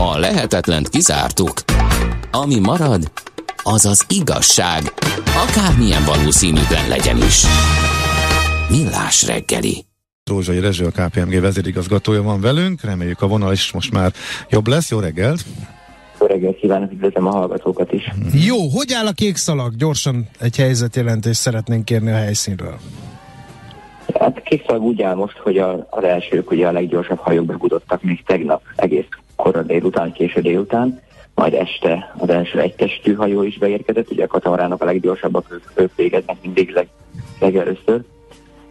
A lehetetlent kizártuk. Ami marad, az az igazság, akármilyen valószínűtlen legyen is. Millás reggeli. Rózsai Rezső, a KPMG vezérigazgatója van velünk, reméljük a vonal is most már jobb lesz. Jó reggelt! Jó reggelt kívánok, üdvözlöm a hallgatókat is. Jó, hogy áll a kék szalag? Gyorsan egy helyzetjelentést szeretnénk kérni a helyszínről. Hát a kék szalag úgy áll most, hogy a, az elsők ugye a leggyorsabb hajók befutottak még tegnap egész korra délután, késő délután, majd este az első egytestű hajó is beérkezett, ugye a katamarának a leggyorsabbak ők, ők végeznek mindig leg, legelőször,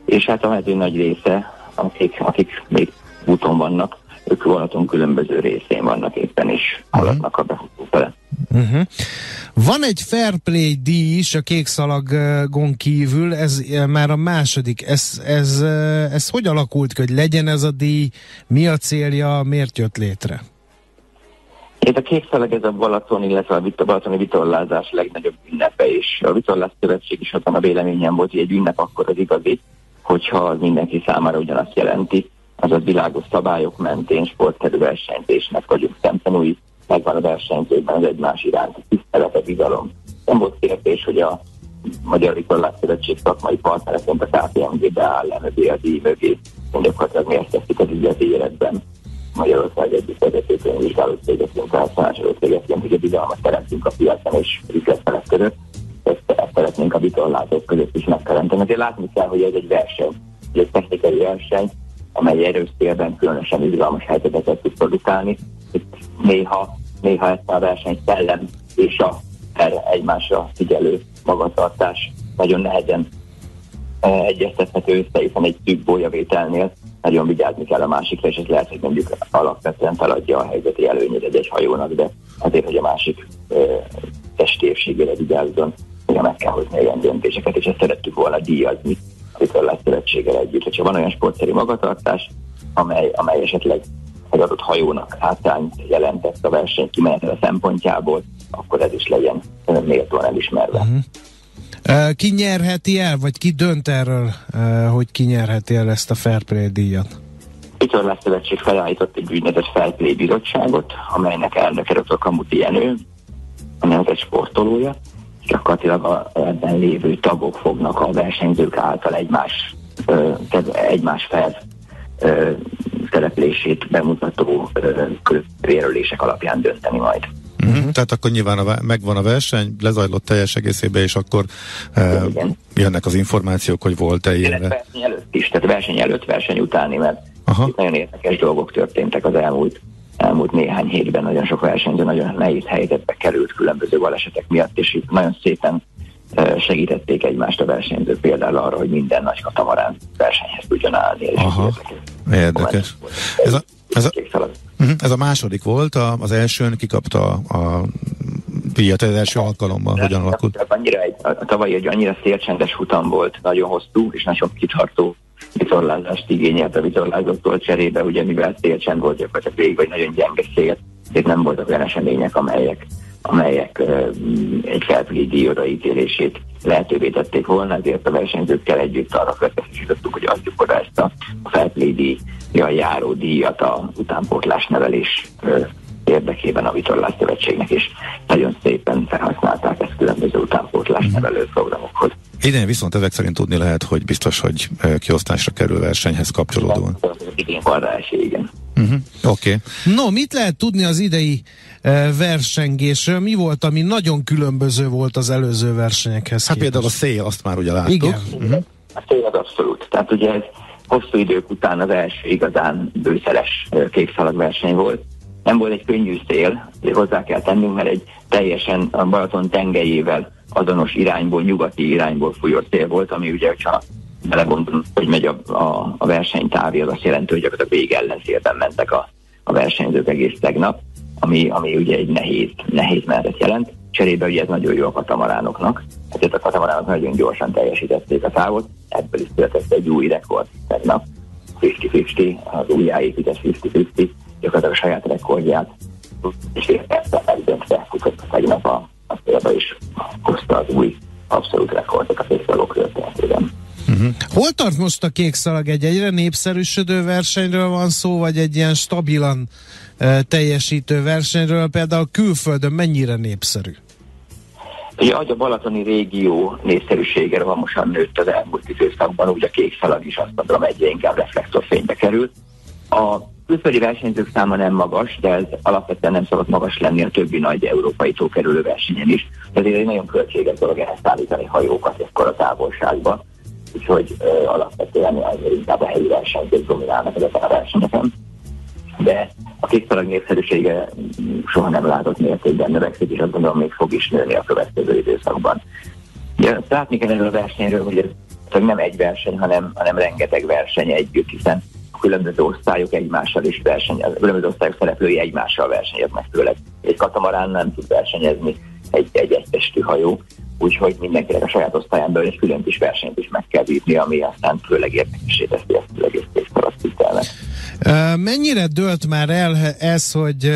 és hát a mező nagy része, akik, akik még úton vannak, ők vonaton különböző részén vannak éppen, és haladnak a befutó fele. Uh-huh. Van egy fair play díj is a kék szalagon kívül, ez már a második. Ez, ez, ez hogy alakult hogy legyen ez a díj, mi a célja, miért jött létre? Ez a szalag, ez a Balaton, illetve a balatoni vitorlázás legnagyobb ünnepe, és a vitorlás szövetség is azon a véleményem volt, hogy egy ünnep akkor az igazi, hogyha az mindenki számára ugyanazt jelenti, azaz világos szabályok mentén sportterű versenyzésnek vagyunk szemtanúi, megvan a versenyzőkben az egymás iránti tisztelet, a bizalom. Nem volt kérdés, hogy a Magyar Vitorlás Szövetség szakmai partnereként a KPMG beáll le mögé a díj mögé, gyakorlatilag miért teszik az ügyet életben. Magyarország egyik vezető könyvvizsgáló cégeként, tehát tanácsadó cégeként, hogy a bizalmat teremtünk a piacon és üzletfelek között. Ezt, ezt szeretnénk a vitorlázók között is megteremteni. Azért látni kell, hogy ez egy verseny, egy technikai verseny, amely erős térben különösen izgalmas helyzeteket tud produkálni. Itt néha, néha ezt a verseny szellem és a erre egymásra figyelő magatartás nagyon nehezen e, egyeztethető össze, hiszen egy szűk bólyavételnél nagyon vigyázni kell a másikra, és ez lehet, hogy mondjuk alapvetően feladja a helyzeti előnyét egy hajónak, de azért, hogy a másik testépségére vigyázzon, ugye meg kell hozni olyan döntéseket, és ezt szerettük volna díjazni a Szövetséggel együtt. Hogyha van olyan sportszerű magatartás, amely, amely esetleg egy adott hajónak hátrányt jelentett a verseny kimenetele szempontjából, akkor ez is legyen méltóan elismerve. Uh-huh. Ki nyerheti el, vagy ki dönt erről, hogy ki nyerheti el ezt a Fair Play díjat? Vitorlás Szövetség felállított egy úgynevezett Fair bizottságot, amelynek elnöke Dr. Kamuti Jenő, a egy sportolója, gyakorlatilag a, ebben lévő tagok fognak a versenyzők által egymás, egymás fel szereplését bemutató körülérülések alapján dönteni majd. Uh-huh. Tehát akkor nyilván a, megvan a verseny, lezajlott teljes egészében, és akkor uh, jönnek az információk, hogy volt-e ilyen. Verseny előtt is, tehát verseny előtt, verseny utáni, mert Aha. itt nagyon érdekes dolgok történtek az elmúlt elmúlt néhány hétben nagyon sok versenyző nagyon nehéz helyzetbe került különböző balesetek miatt, és itt nagyon szépen segítették egymást a versenyzők például arra, hogy minden nagy katamarán versenyhez tudjon állni. És Aha, érdekes. Ez a, ez, a, uh-huh, ez a második volt, a, az elsőn kikapta a díjat az első alkalommal, hogyan alakult? Annyira egy, a tavalyi egy annyira szélcsendes futam volt, nagyon hosszú és nagyon kitartó vitorlázást igényelt a vitorlázóktól cserébe, ugye mivel szélcsend volt gyakorlatilag végig, vagy nagyon gyenge szél, és nem voltak olyan események, amelyek, amelyek uh, egy felfili odaítélését lehetővé tették volna, ezért a versenyzőkkel együtt arra következtetjük, hogy adjuk oda ezt a felfili járó díjat a utánpótlás nevelés érdekében a Vitorlás Szövetségnek, és nagyon szépen felhasználták ezt különböző utánpótlás mhm. nevelő programokhoz. Idén viszont ezek szerint tudni lehet, hogy biztos, hogy kiosztásra kerül versenyhez kapcsolódóan. Igen, van rá esély, igen. Uh-huh. Oké. Okay. No, mit lehet tudni az idei uh, versengésről? Mi volt, ami nagyon különböző volt az előző versenyekhez? Hát képest? például a szél, azt már ugye láttuk. Igen. Uh-huh. A szél az abszolút. Tehát ugye ez hosszú idők után az első igazán bőszeles kékszalag verseny volt nem volt egy könnyű szél, hozzá kell tennünk, mert egy teljesen a Balaton tengelyével azonos irányból, nyugati irányból fújó szél volt, ami ugye, ha belegondolunk, hogy megy a, a, a versenytávja, az azt jelenti, hogy gyakorlatilag végig ellenszélben mentek a, a versenyzők egész tegnap, ami, ami ugye egy nehéz, nehéz menetet jelent. Cserébe ugye ez nagyon jó a katamaránoknak, ezért a katamaránok nagyon gyorsan teljesítették a távot, ebből is született egy új rekord tegnap, 50-50, az újjáépített 50-50, gyakorlatilag a saját rekordját és érte megdöntve futott a, Most a kék szalag? Egy egyre népszerűsödő versenyről van szó, vagy egy ilyen stabilan uh, teljesítő versenyről? Például külföldön mennyire népszerű? Ugye, a Balatoni régió népszerűsége rohamosan nőtt az elmúlt időszakban, úgy a kék szalag is azt mondom egyre inkább reflektorfénybe kerül. A külföldi versenyzők száma nem magas, de ez alapvetően nem szabad magas lenni a többi nagy európai tókerülő versenyen is. Ezért egy nagyon költséges dolog ehhez szállítani hajókat ekkor a távolságban. Úgyhogy ö, alapvetően azért inkább a helyi versenyzők dominálnak ezeken a versenyeken. De a kékszalag népszerűsége soha nem látott mértékben növekszik, és azt gondolom még fog is nőni a következő időszakban. Ugye, látni kell erről a versenyről, hogy ez nem egy verseny, hanem, hanem rengeteg verseny együtt, hiszen a különböző osztályok egymással is versenyez, a különböző osztályok szereplői egymással versenyeznek, főleg egy katamarán nem tud versenyezni egy, egy egytestű hajó, úgyhogy mindenkinek a saját osztályán belül egy külön kis versenyt is meg kell vívni, ami aztán főleg érdekesé teszi ezt az egész készkarasztitelnek. Mennyire dölt már el ez, hogy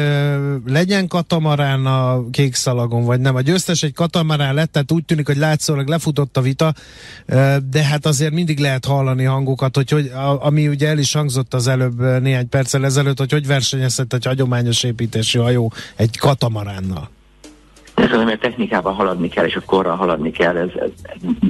legyen katamarán a kék szalagon, vagy nem? A győztes egy katamarán lett, tehát úgy tűnik, hogy látszólag lefutott a vita, de hát azért mindig lehet hallani hangokat, hogy, hogy ami ugye el is hangzott az előbb néhány perccel ezelőtt, hogy hogy versenyezhet egy hagyományos építési hajó egy katamaránnal. Ez az, a technikában haladni kell, és a korral haladni kell, ez, ez,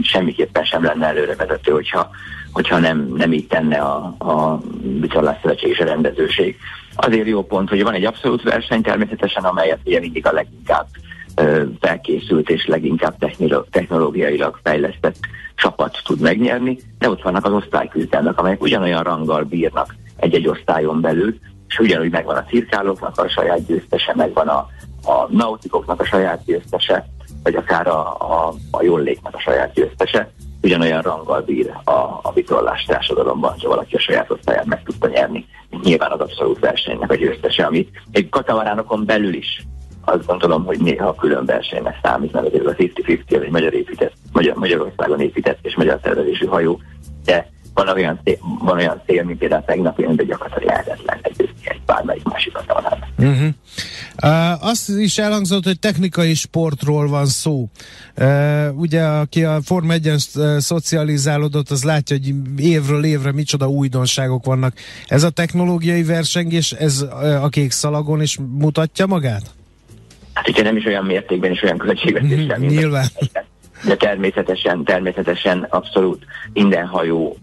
semmiképpen sem lenne előrevezető, hogyha hogyha nem, nem így tenne a, a Vitorlás Szövetség és a rendezőség. Azért jó pont, hogy van egy abszolút verseny természetesen, amelyet ugye mindig a leginkább ö, felkészült és leginkább technológiailag fejlesztett csapat tud megnyerni, de ott vannak az osztályküzdelmek, amelyek ugyanolyan ranggal bírnak egy-egy osztályon belül, és ugyanúgy megvan a cirkálóknak a saját győztese, megvan a, a nautikoknak a saját győztese, vagy akár a, a, a jól a saját győztese ugyanolyan ranggal bír a, a vitorlás társadalomban, ha valaki a saját osztályát meg tudta nyerni. Nyilván az abszolút versenynek a győztese, amit egy katamaránokon belül is azt gondolom, hogy néha külön versenynek számít, mert ez a 50-50 egy magyar épített, Magyar, Magyarországon épített és magyar szervezésű hajó, de van olyan, szél, van olyan szél, mint például tegnap, de gyakorlatilag lehetetlen bármelyik másik katamarán. Uh-huh. Uh, azt is elhangzott, hogy technikai sportról van szó. Uh, ugye, aki a Form 1 uh, szocializálódott, az látja, hogy évről évre micsoda újdonságok vannak. Ez a technológiai versengés, ez uh, a kék szalagon is mutatja magát? Hát ugye nem is olyan mértékben és olyan költségvetéssel. Mm, nyilván. De természetesen, természetesen abszolút minden hajó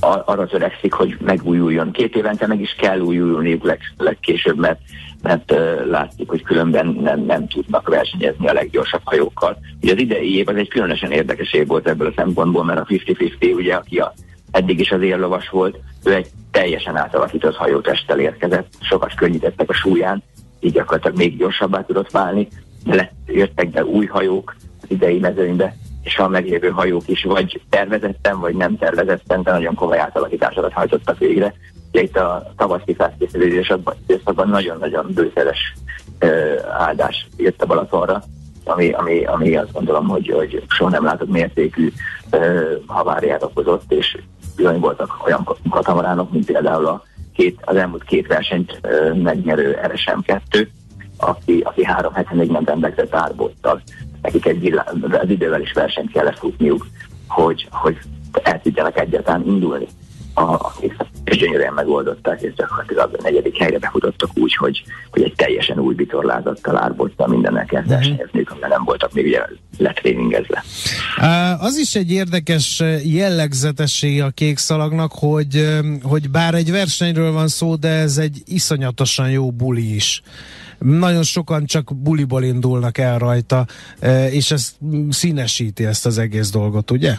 arra törekszik, hogy megújuljon. Két évente meg is kell újulni leg, legkésőbb, mert mert uh, látszik, hogy különben nem, nem tudnak versenyezni a leggyorsabb hajókkal. Ugye az idei év az egy különösen érdekes év volt ebből a szempontból, mert a 50-50, ugye, aki a, eddig is az érlovas volt, ő egy teljesen átalakított hajótesttel érkezett, sokat könnyítettek a súlyán, így gyakorlatilag még gyorsabbá tudott válni, de lett, jöttek be új hajók idei mezőnybe, és a meglévő hajók is vagy tervezetten, vagy nem tervezetten, de nagyon komoly átalakításokat hajtottak végre, Ugye itt a tavaszi felkészülés időszakban nagyon-nagyon bőszeres áldás jött a Balatonra, ami, ami, ami azt gondolom, hogy, hogy soha nem látott mértékű haváriát okozott, és bizony voltak olyan katamaránok, mint például a két, az elmúlt két versenyt megnyerő RSM2, aki, aki három hete még nem rendelkezett árbottal. Nekik egy az idővel is versenyt kellett futniuk, hogy, hogy el tudjanak egyáltalán indulni a, a és gyönyörűen megoldották, és gyakorlatilag a negyedik helyre befutottak úgy, hogy, hogy egy teljesen új vitorlázattal árbottal mindennel kell mhm. versenyezniük, uh-huh. nem voltak még ugye letréningezve. Az is egy érdekes jellegzetesség a kék szalagnak, hogy, hogy bár egy versenyről van szó, de ez egy iszonyatosan jó buli is nagyon sokan csak buliból indulnak el rajta, és ez színesíti ezt az egész dolgot, ugye?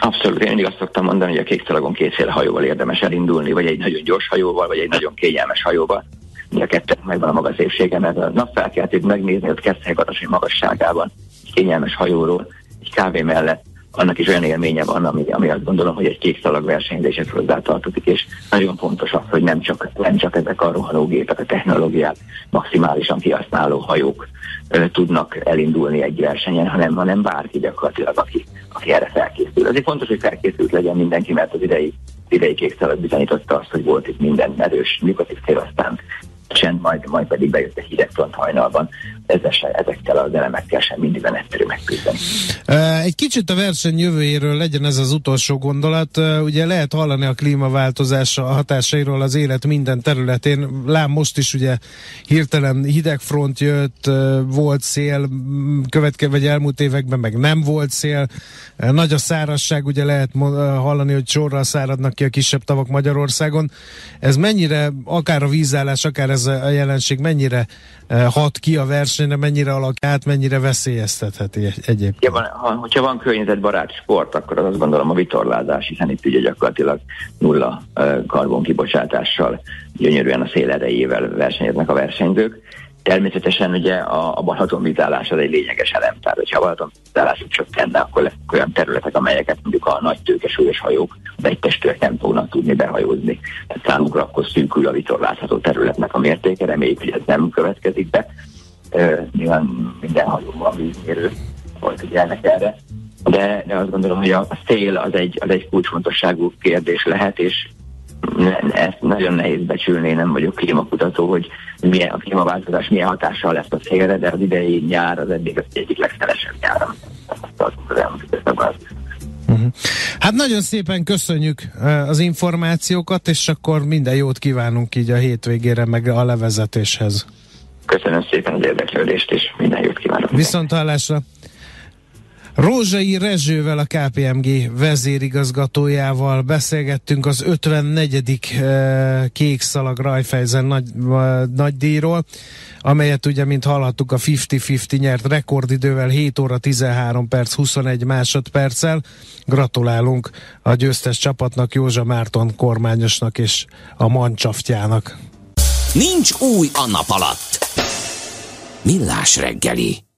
Abszolút, én mindig azt szoktam mondani, hogy a kék szalagon kétféle hajóval érdemes elindulni, vagy egy nagyon gyors hajóval, vagy egy nagyon kényelmes hajóval. Mind a kettőnek megvan a maga szépsége, mert a napfelkeltét megnézni, hogy Keszthelygatasai magasságában, kényelmes hajóról, egy kávé mellett, annak is olyan élménye van, ami, ami azt gondolom, hogy egy kék szalag versenyzéshez hozzátartozik, és nagyon fontos az, hogy nem csak, nem csak ezek a rohanógépek, a technológiát maximálisan kihasználó hajók ö, tudnak elindulni egy versenyen, hanem, hanem bárki gyakorlatilag, aki, aki erre felkészül. Azért fontos, hogy felkészült legyen mindenki, mert az idei, idei kék szalag bizonyította azt, hogy volt itt minden erős nyugati fél, aztán csend, majd, majd pedig bejött a hideg front hajnalban. Ezzel, ezekkel az elemekkel sem mindig van egyszerű megküzdeni. Egy kicsit a verseny jövőjéről legyen ez az utolsó gondolat. Ugye lehet hallani a klímaváltozás hatásairól az élet minden területén. Lám most is ugye hirtelen hidegfront jött, volt szél, következő vagy elmúlt években meg nem volt szél. Nagy a szárazság, ugye lehet hallani, hogy sorral száradnak ki a kisebb tavak Magyarországon. Ez mennyire, akár a vízállás, akár ez a jelenség, mennyire hat ki a versenyre, mennyire alak át, mennyire veszélyeztetheti egyébként? Ja, van, ha, hogyha van környezetbarát sport, akkor az azt gondolom a vitorlázás, hiszen itt ugye gyakorlatilag nulla uh, karbonkibocsátással gyönyörűen a szél erejével versenyeznek a versenyzők. Természetesen ugye a, a Balatonvitálás az egy lényeges elem, tehát hogyha a Balatonvitálás csökkenne, akkor lesznek olyan területek, amelyeket mondjuk a nagy tőkesúlyos hajók, de egy testőek nem fognak tudni behajózni. Tehát számukra akkor szűkül a vitorlázható területnek a mértéke, reméljük, hogy ez nem következik be. Nyilván minden hajóban vízmérő volt ügyelnek erre. De, de azt gondolom, hogy a, szél az egy, az egy kulcsfontosságú kérdés lehet, és ezt nagyon nehéz becsülni, nem vagyok klímakutató, hogy milyen a klímaváltozás milyen hatással lesz a szélre, de az idei nyár az eddig az egyik legszelesebb nyár, Uh-huh. Hát nagyon szépen köszönjük az információkat, és akkor minden jót kívánunk így a hétvégére, meg a levezetéshez. Köszönöm szépen az érdeklődést, és minden jót kívánok. Viszont hallásra! Rózsai Rezsővel, a KPMG vezérigazgatójával beszélgettünk az 54. Eh, kék szalag Rajfejzen nagy, eh, nagy díjról, amelyet ugye, mint hallhattuk, a 50-50 nyert rekordidővel 7 óra 13 perc 21 másodperccel. Gratulálunk a győztes csapatnak, Józsa Márton kormányosnak és a Mancsaftjának. Nincs új a nap alatt. Millás reggeli.